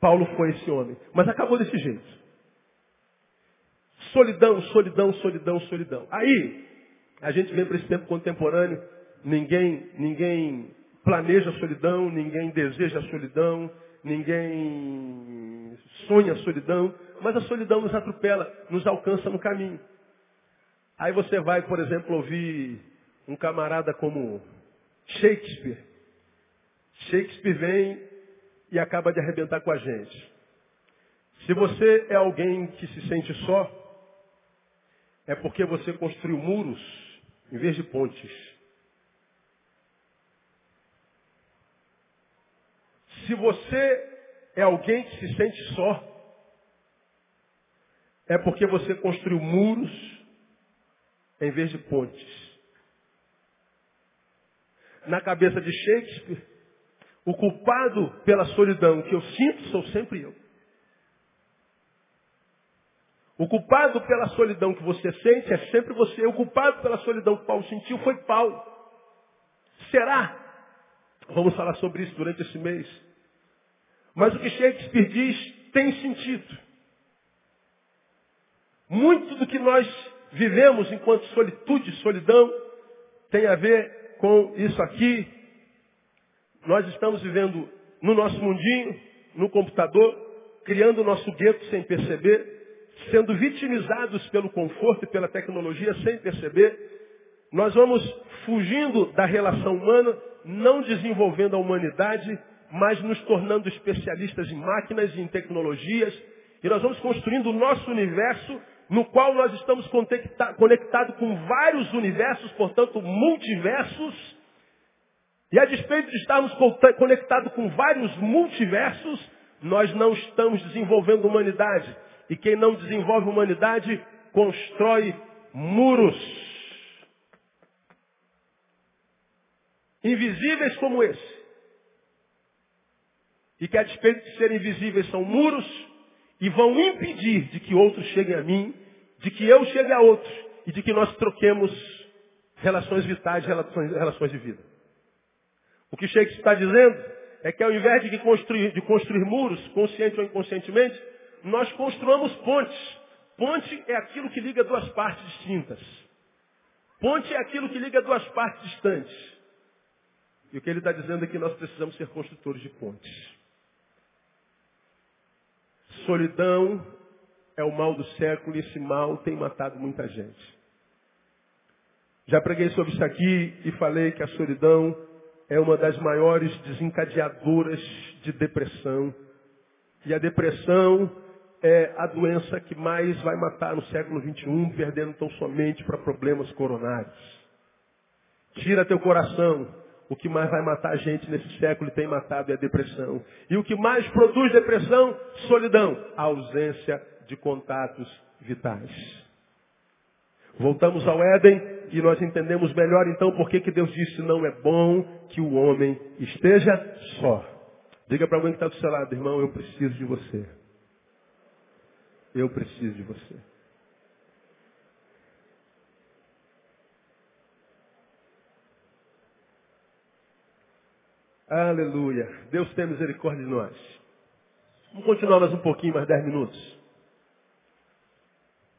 S2: Paulo foi esse homem. Mas acabou desse jeito. Solidão, solidão, solidão, solidão. Aí, a gente vem para esse tempo contemporâneo, ninguém, ninguém planeja a solidão, ninguém deseja a solidão, ninguém sonha a solidão, mas a solidão nos atropela, nos alcança no caminho. Aí você vai, por exemplo, ouvir um camarada como Shakespeare. Shakespeare vem e acaba de arrebentar com a gente. Se você é alguém que se sente só, é porque você construiu muros em vez de pontes. Se você é alguém que se sente só, é porque você construiu muros em vez de pontes. Na cabeça de Shakespeare, o culpado pela solidão que eu sinto sou sempre eu. O culpado pela solidão que você sente é sempre você. O culpado pela solidão que Paulo sentiu foi Paulo. Será? Vamos falar sobre isso durante esse mês. Mas o que Shakespeare diz tem sentido. Muito do que nós vivemos enquanto solitude, solidão, tem a ver com isso aqui. Nós estamos vivendo no nosso mundinho, no computador, criando o nosso gueto sem perceber sendo vitimizados pelo conforto e pela tecnologia sem perceber, nós vamos fugindo da relação humana, não desenvolvendo a humanidade, mas nos tornando especialistas em máquinas e em tecnologias, e nós vamos construindo o nosso universo, no qual nós estamos conectados com vários universos, portanto, multiversos, e a despeito de estarmos conectados com vários multiversos, nós não estamos desenvolvendo humanidade. E quem não desenvolve humanidade constrói muros. Invisíveis como esse. E que a despeito de serem invisíveis são muros e vão impedir de que outros cheguem a mim, de que eu chegue a outros e de que nós troquemos relações vitais, relações, relações de vida. O que Shakespeare está dizendo é que ao invés de construir, de construir muros, consciente ou inconscientemente, nós construamos pontes. Ponte é aquilo que liga duas partes distintas. Ponte é aquilo que liga duas partes distantes. E o que ele está dizendo é que nós precisamos ser construtores de pontes. Solidão é o mal do século e esse mal tem matado muita gente. Já preguei sobre isso aqui e falei que a solidão é uma das maiores desencadeadoras de depressão. E a depressão é a doença que mais vai matar no século XXI, perdendo tão somente para problemas coronários. Tira teu coração. O que mais vai matar a gente nesse século e tem matado é a depressão. E o que mais produz depressão? Solidão. A ausência de contatos vitais. Voltamos ao Éden e nós entendemos melhor então por que Deus disse não é bom que o homem esteja só. Diga para alguém que está do seu lado, irmão, eu preciso de você. Eu preciso de você. Aleluia. Deus tem misericórdia de nós. Vamos continuar mais um pouquinho, mais dez minutos.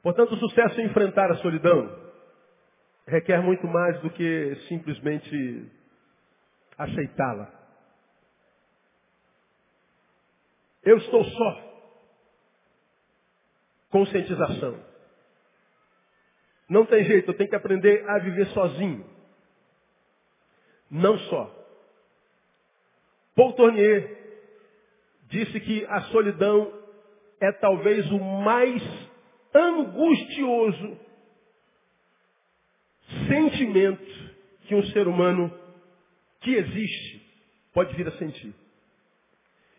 S2: Portanto, o sucesso em enfrentar a solidão requer muito mais do que simplesmente aceitá-la. Eu estou só conscientização. Não tem jeito, eu tenho que aprender a viver sozinho. Não só. Paul Tournier disse que a solidão é talvez o mais angustioso sentimento que um ser humano que existe pode vir a sentir.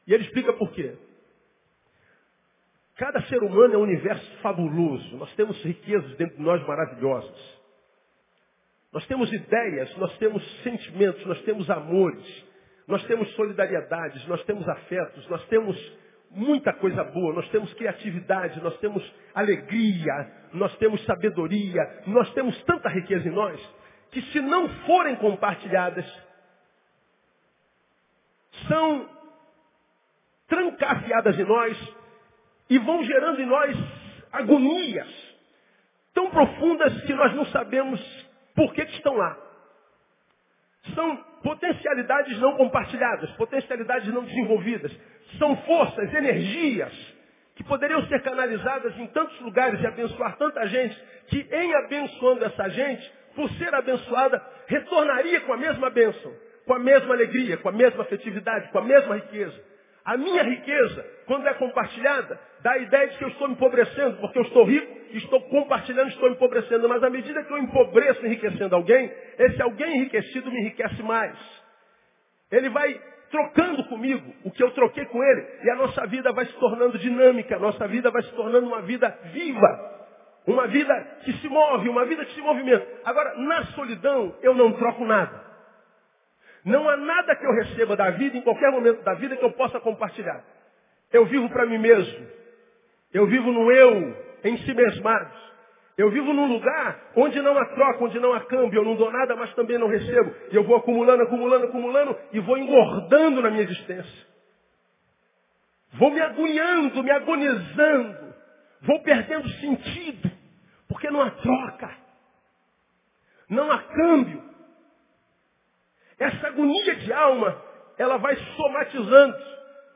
S2: E ele explica por quê. Cada ser humano é um universo fabuloso. Nós temos riquezas dentro de nós maravilhosas. Nós temos ideias, nós temos sentimentos, nós temos amores, nós temos solidariedades, nós temos afetos, nós temos muita coisa boa, nós temos criatividade, nós temos alegria, nós temos sabedoria, nós temos tanta riqueza em nós, que se não forem compartilhadas, são trancafiadas em nós e vão gerando em nós agonias tão profundas que nós não sabemos por que, que estão lá. São potencialidades não compartilhadas, potencialidades não desenvolvidas. São forças, energias que poderiam ser canalizadas em tantos lugares e abençoar tanta gente, que em abençoando essa gente, por ser abençoada, retornaria com a mesma bênção, com a mesma alegria, com a mesma afetividade, com a mesma riqueza. A minha riqueza, quando é compartilhada, dá a ideia de que eu estou empobrecendo, porque eu estou rico, estou compartilhando, estou empobrecendo. Mas à medida que eu empobreço enriquecendo alguém, esse alguém enriquecido me enriquece mais. Ele vai trocando comigo o que eu troquei com ele, e a nossa vida vai se tornando dinâmica, a nossa vida vai se tornando uma vida viva. Uma vida que se move, uma vida que se movimenta. Agora, na solidão, eu não troco nada. Não há nada que eu receba da vida, em qualquer momento da vida, que eu possa compartilhar. Eu vivo para mim mesmo. Eu vivo no eu, em si mesmados. Eu vivo num lugar onde não há troca, onde não há câmbio. Eu não dou nada, mas também não recebo. E eu vou acumulando, acumulando, acumulando e vou engordando na minha existência. Vou me agoniando, me agonizando. Vou perdendo sentido. Porque não há troca. Não há câmbio. Essa agonia de alma, ela vai somatizando,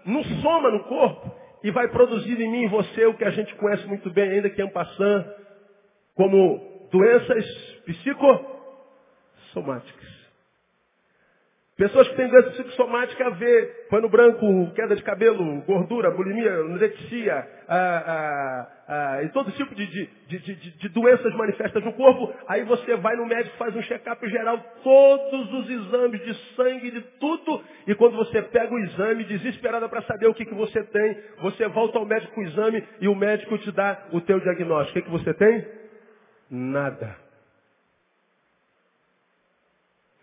S2: no soma no corpo, e vai produzir em mim e você o que a gente conhece muito bem ainda, que é um passando, como doenças psicossomáticas. Pessoas que têm doença psicossomática vê pano branco, queda de cabelo, gordura, bulimia, anorexia, ah, ah, ah, e todo tipo de, de, de, de, doenças manifestas no corpo. Aí você vai no médico, faz um check-up geral, todos os exames de sangue, de tudo. E quando você pega o exame, desesperada para saber o que, que você tem, você volta ao médico com o exame e o médico te dá o teu diagnóstico. O que, que você tem? Nada.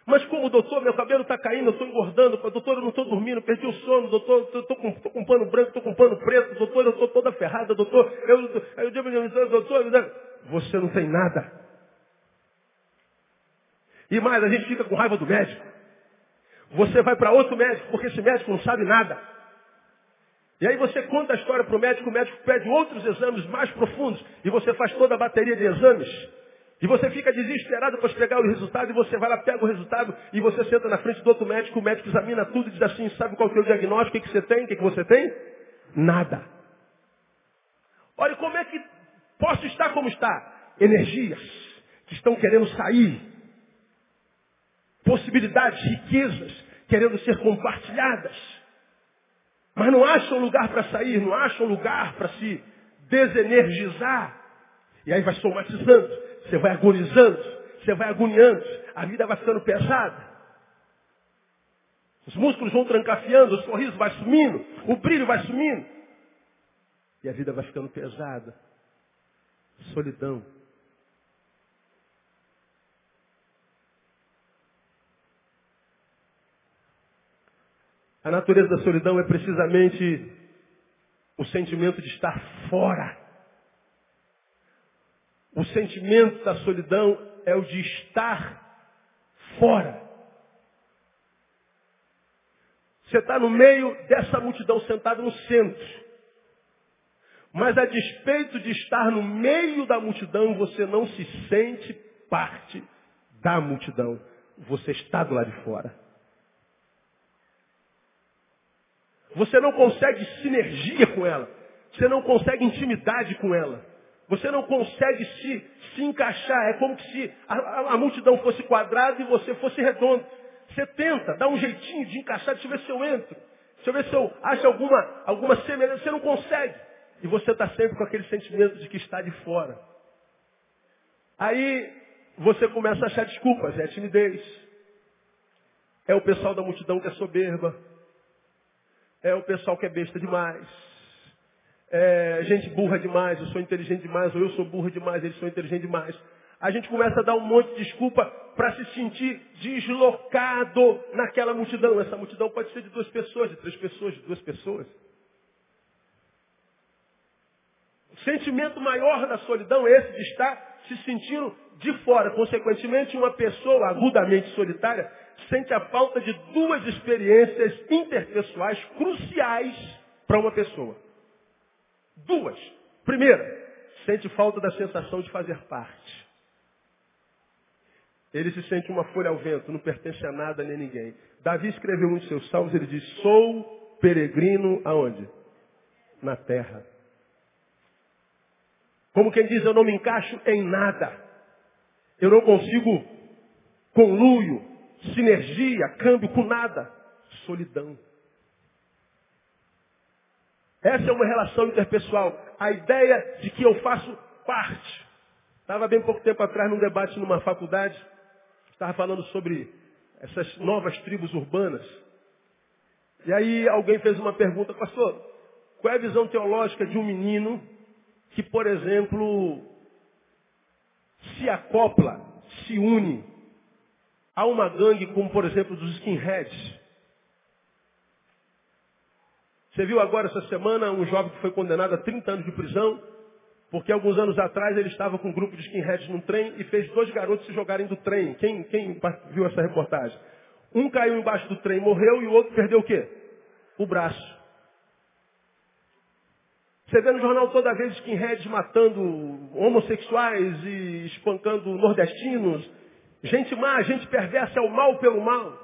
S2: Mas como, doutor, meu cabelo está caindo, eu estou engordando, doutor, eu não estou dormindo, perdi o sono, doutor, estou com, com pano branco, estou com pano preto, doutor, eu estou toda ferrada, doutor, eu, eu, eu, doutor, você não tem nada. E mais, a gente fica com raiva do médico. Você vai para outro médico, porque esse médico não sabe nada. E aí você conta a história para o médico, o médico pede outros exames mais profundos, e você faz toda a bateria de exames. E você fica desesperado para pegar o resultado, e você vai lá, pega o resultado, e você senta na frente do outro médico, o médico examina tudo e diz assim, sabe qual que é o diagnóstico, o que, que você tem, o que, que você tem? Nada. Olha, como é que posso estar como está? Energias que estão querendo sair. Possibilidades, riquezas, querendo ser compartilhadas. Mas não acham lugar para sair, não acham lugar para se desenergizar. E aí vai somatizando. Você vai agonizando, você vai agoniando, a vida vai ficando pesada. Os músculos vão trancafiando, o sorriso vai sumindo, o brilho vai sumindo. E a vida vai ficando pesada. Solidão. A natureza da solidão é precisamente o sentimento de estar fora o sentimento da solidão é o de estar fora. Você está no meio dessa multidão, sentado no centro. Mas a despeito de estar no meio da multidão, você não se sente parte da multidão. Você está do lado de fora. Você não consegue sinergia com ela. Você não consegue intimidade com ela. Você não consegue se, se encaixar. É como se a, a, a, multidão fosse quadrada e você fosse redondo. Você tenta, dá um jeitinho de encaixar, deixa eu ver se eu entro. Deixa eu ver se eu acho alguma, alguma semelhança. Você não consegue. E você está sempre com aquele sentimento de que está de fora. Aí você começa a achar desculpas, é timidez. É o pessoal da multidão que é soberba. É o pessoal que é besta demais. É gente burra demais, eu sou inteligente demais, ou eu sou burra demais, eles são inteligentes demais. A gente começa a dar um monte de desculpa para se sentir deslocado naquela multidão. Essa multidão pode ser de duas pessoas, de três pessoas, de duas pessoas. O sentimento maior da solidão é esse de estar se sentindo de fora. Consequentemente, uma pessoa agudamente solitária sente a falta de duas experiências interpessoais cruciais para uma pessoa. Duas. Primeira, sente falta da sensação de fazer parte. Ele se sente uma folha ao vento, não pertence a nada nem a ninguém. Davi escreveu um de seus salmos, ele diz, sou peregrino aonde? Na terra. Como quem diz, eu não me encaixo em nada. Eu não consigo conluio, sinergia, câmbio com nada. Solidão. Essa é uma relação interpessoal. A ideia de que eu faço parte. Estava bem pouco tempo atrás num debate numa faculdade. Estava falando sobre essas novas tribos urbanas. E aí alguém fez uma pergunta, pastor, qual é a visão teológica de um menino que, por exemplo, se acopla, se une a uma gangue como, por exemplo, dos skinheads. Você viu agora essa semana um jovem que foi condenado a 30 anos de prisão, porque alguns anos atrás ele estava com um grupo de skinheads num trem e fez dois garotos se jogarem do trem. Quem, quem viu essa reportagem? Um caiu embaixo do trem, morreu, e o outro perdeu o quê? O braço. Você vê no jornal toda vez skinheads matando homossexuais e espancando nordestinos. Gente má, gente perversa, é o mal pelo mal.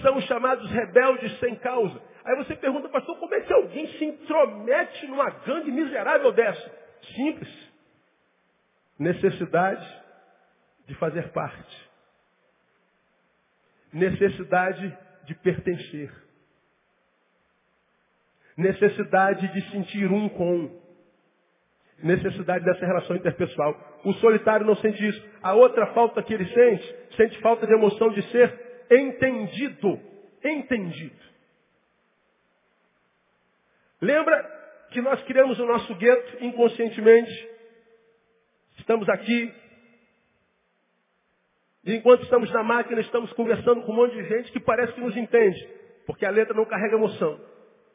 S2: São os chamados rebeldes sem causa. Aí você pergunta, pastor, como é que alguém se intromete numa gangue miserável dessa? Simples. Necessidade de fazer parte. Necessidade de pertencer necessidade de sentir um com, necessidade dessa relação interpessoal. O solitário não sente isso. A outra falta que ele sente, sente falta de emoção de ser entendido. Entendido. Lembra que nós criamos o nosso gueto inconscientemente? Estamos aqui. E enquanto estamos na máquina, estamos conversando com um monte de gente que parece que nos entende. Porque a letra não carrega emoção.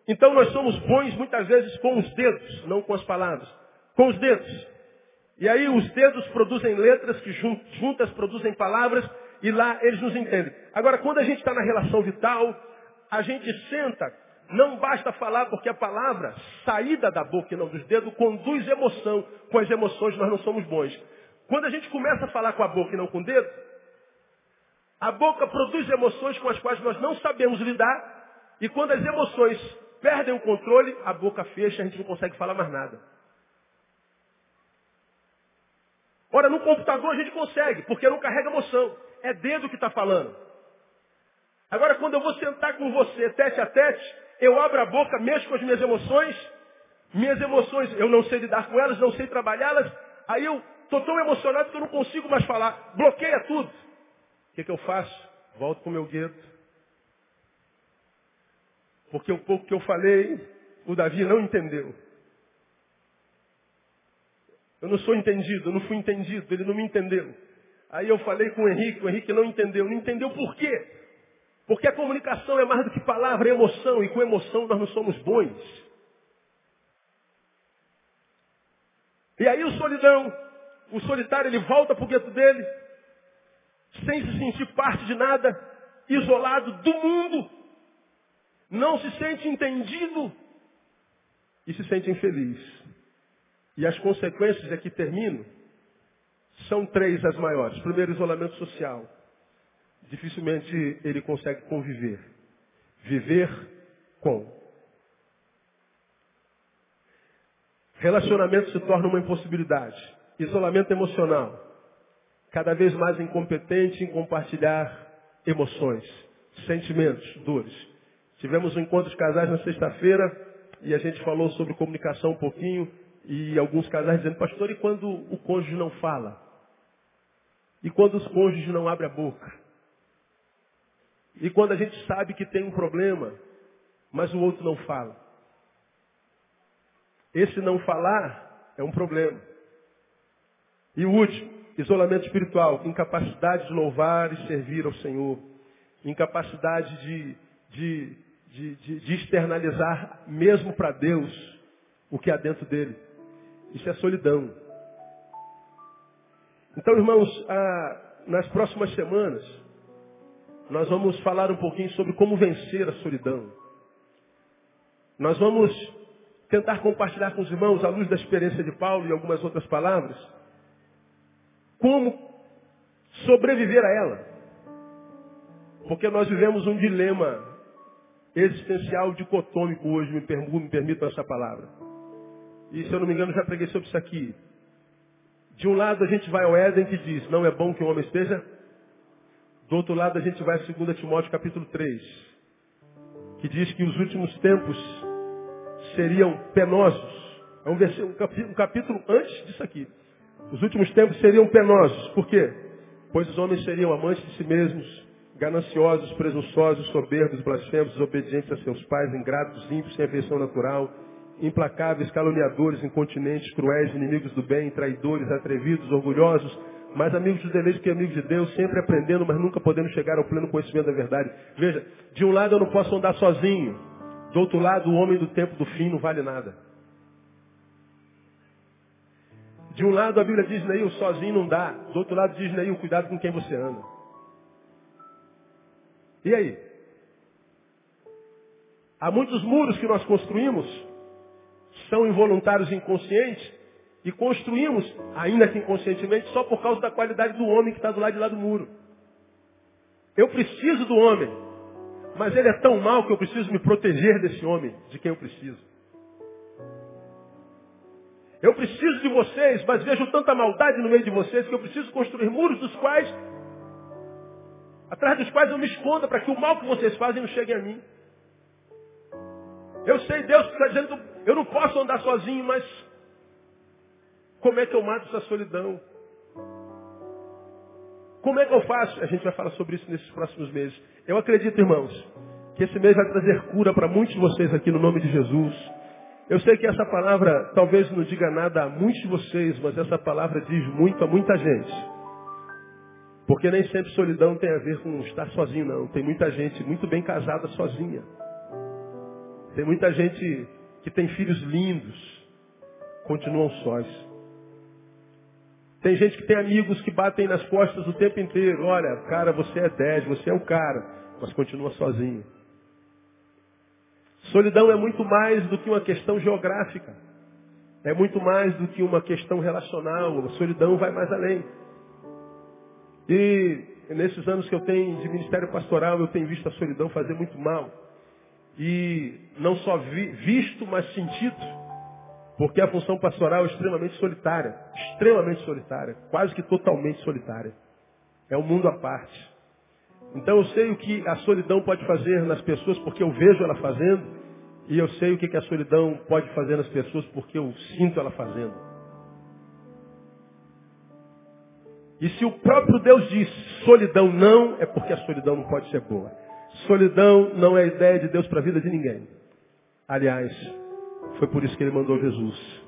S2: Então nós somos bons muitas vezes com os dedos, não com as palavras. Com os dedos. E aí os dedos produzem letras que juntas produzem palavras e lá eles nos entendem. Agora, quando a gente está na relação vital, a gente senta, não basta falar porque a palavra, saída da boca e não dos dedos, conduz emoção. Com as emoções nós não somos bons. Quando a gente começa a falar com a boca e não com o dedo, a boca produz emoções com as quais nós não sabemos lidar, e quando as emoções perdem o controle, a boca fecha, a gente não consegue falar mais nada. Ora, no computador a gente consegue, porque não carrega emoção. É dedo que está falando. Agora, quando eu vou sentar com você tete a tete, eu abro a boca, mexo com as minhas emoções, minhas emoções, eu não sei lidar com elas, não sei trabalhá-las, aí eu estou tão emocionado que eu não consigo mais falar. Bloqueia tudo. O que, que eu faço? Volto para o meu gueto, porque o pouco que eu falei, o Davi não entendeu. Eu não sou entendido, eu não fui entendido, ele não me entendeu. Aí eu falei com o Henrique, o Henrique não entendeu. Não entendeu por quê? Porque a comunicação é mais do que palavra, é emoção, e com emoção nós não somos bons. E aí o solidão, o solitário, ele volta para o gueto dele, sem se sentir parte de nada, isolado do mundo, não se sente entendido e se sente infeliz. E as consequências aqui termino são três as maiores. Primeiro, isolamento social. Dificilmente ele consegue conviver. Viver com. Relacionamento se torna uma impossibilidade. Isolamento emocional. Cada vez mais incompetente em compartilhar emoções, sentimentos, dores. Tivemos um encontro de casais na sexta-feira e a gente falou sobre comunicação um pouquinho e alguns casais dizendo, pastor, e quando o cônjuge não fala? E quando os cônjuges não abrem a boca? E quando a gente sabe que tem um problema, mas o outro não fala. Esse não falar é um problema. E o último, isolamento espiritual, incapacidade de louvar e servir ao Senhor, incapacidade de, de, de, de, de externalizar mesmo para Deus o que há dentro dele. Isso é solidão. Então, irmãos, ah, nas próximas semanas, nós vamos falar um pouquinho sobre como vencer a solidão. Nós vamos tentar compartilhar com os irmãos, à luz da experiência de Paulo e algumas outras palavras, como sobreviver a ela. Porque nós vivemos um dilema existencial dicotômico hoje, me, me permitam essa palavra. E se eu não me engano, já preguei sobre isso aqui. De um lado a gente vai ao Éden que diz, não é bom que o homem esteja. Do outro lado a gente vai a 2 Timóteo capítulo 3, que diz que os últimos tempos seriam penosos. É um, um capítulo antes disso aqui. Os últimos tempos seriam penosos. Por quê? Pois os homens seriam amantes de si mesmos, gananciosos, presunçosos, soberbos, blasfemos, desobedientes a seus pais, ingratos, ímpios, sem afeição natural, implacáveis, caluniadores, incontinentes, cruéis, inimigos do bem, traidores, atrevidos, orgulhosos, mais amigos dos deleites que amigos de Deus, sempre aprendendo, mas nunca podendo chegar ao pleno conhecimento da verdade. Veja, de um lado eu não posso andar sozinho, do outro lado o homem do tempo do fim não vale nada. De um lado a Bíblia diz, Neil, sozinho não dá. Do outro lado diz, Neil, cuidado com quem você anda. E aí? Há muitos muros que nós construímos, são involuntários e inconscientes, e construímos, ainda que inconscientemente, só por causa da qualidade do homem que está do lado de lá do muro. Eu preciso do homem, mas ele é tão mal que eu preciso me proteger desse homem, de quem eu preciso. Eu preciso de vocês, mas vejo tanta maldade no meio de vocês que eu preciso construir muros dos quais, atrás dos quais eu me esconda para que o mal que vocês fazem não chegue a mim. Eu sei, Deus está dizendo, eu não posso andar sozinho, mas como é que eu mato essa solidão? Como é que eu faço? A gente vai falar sobre isso nesses próximos meses. Eu acredito, irmãos, que esse mês vai trazer cura para muitos de vocês aqui no nome de Jesus. Eu sei que essa palavra talvez não diga nada a muitos de vocês, mas essa palavra diz muito a muita gente. Porque nem sempre solidão tem a ver com estar sozinho, não. Tem muita gente muito bem casada sozinha. Tem muita gente que tem filhos lindos, continuam sós. Tem gente que tem amigos que batem nas costas o tempo inteiro. Olha, cara, você é 10, você é o cara, mas continua sozinho. Solidão é muito mais do que uma questão geográfica. É muito mais do que uma questão relacional. A solidão vai mais além. E nesses anos que eu tenho de ministério pastoral, eu tenho visto a solidão fazer muito mal. E não só vi, visto, mas sentido. Porque a função pastoral é extremamente solitária. Extremamente solitária. Quase que totalmente solitária. É um mundo à parte. Então eu sei o que a solidão pode fazer nas pessoas porque eu vejo ela fazendo. E eu sei o que a solidão pode fazer nas pessoas porque eu sinto ela fazendo. E se o próprio Deus diz solidão não, é porque a solidão não pode ser boa. Solidão não é ideia de Deus para a vida de ninguém. Aliás, foi por isso que ele mandou Jesus.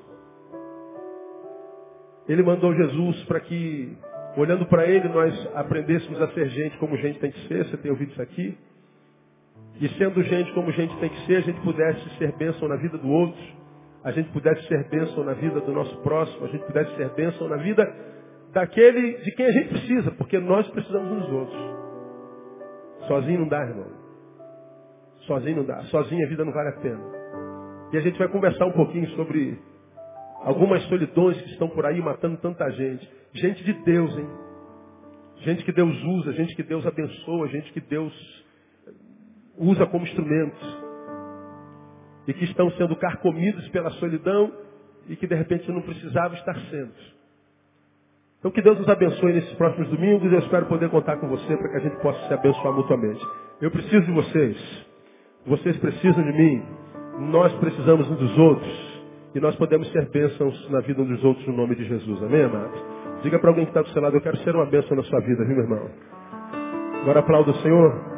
S2: Ele mandou Jesus para que, olhando para ele, nós aprendêssemos a ser gente como gente tem que ser. Você tem ouvido isso aqui? E sendo gente como gente tem que ser, a gente pudesse ser bênção na vida do outro, a gente pudesse ser bênção na vida do nosso próximo, a gente pudesse ser bênção na vida daquele de quem a gente precisa, porque nós precisamos uns dos outros. Sozinho não dá, irmão. Sozinho não dá. Sozinho a vida não vale a pena. E a gente vai conversar um pouquinho sobre algumas solidões que estão por aí matando tanta gente. Gente de Deus, hein? Gente que Deus usa, gente que Deus abençoa, gente que Deus usa como instrumentos. E que estão sendo carcomidos pela solidão e que de repente não precisavam estar sendo. Então que Deus nos abençoe nesses próximos domingos. Eu espero poder contar com você para que a gente possa se abençoar mutuamente. Eu preciso de vocês. Vocês precisam de mim. Nós precisamos uns dos outros. E nós podemos ser bênçãos na vida uns dos outros no nome de Jesus. Amém, amados? Diga para alguém que está do seu lado, eu quero ser uma bênção na sua vida, viu, meu irmão? Agora aplauda o Senhor.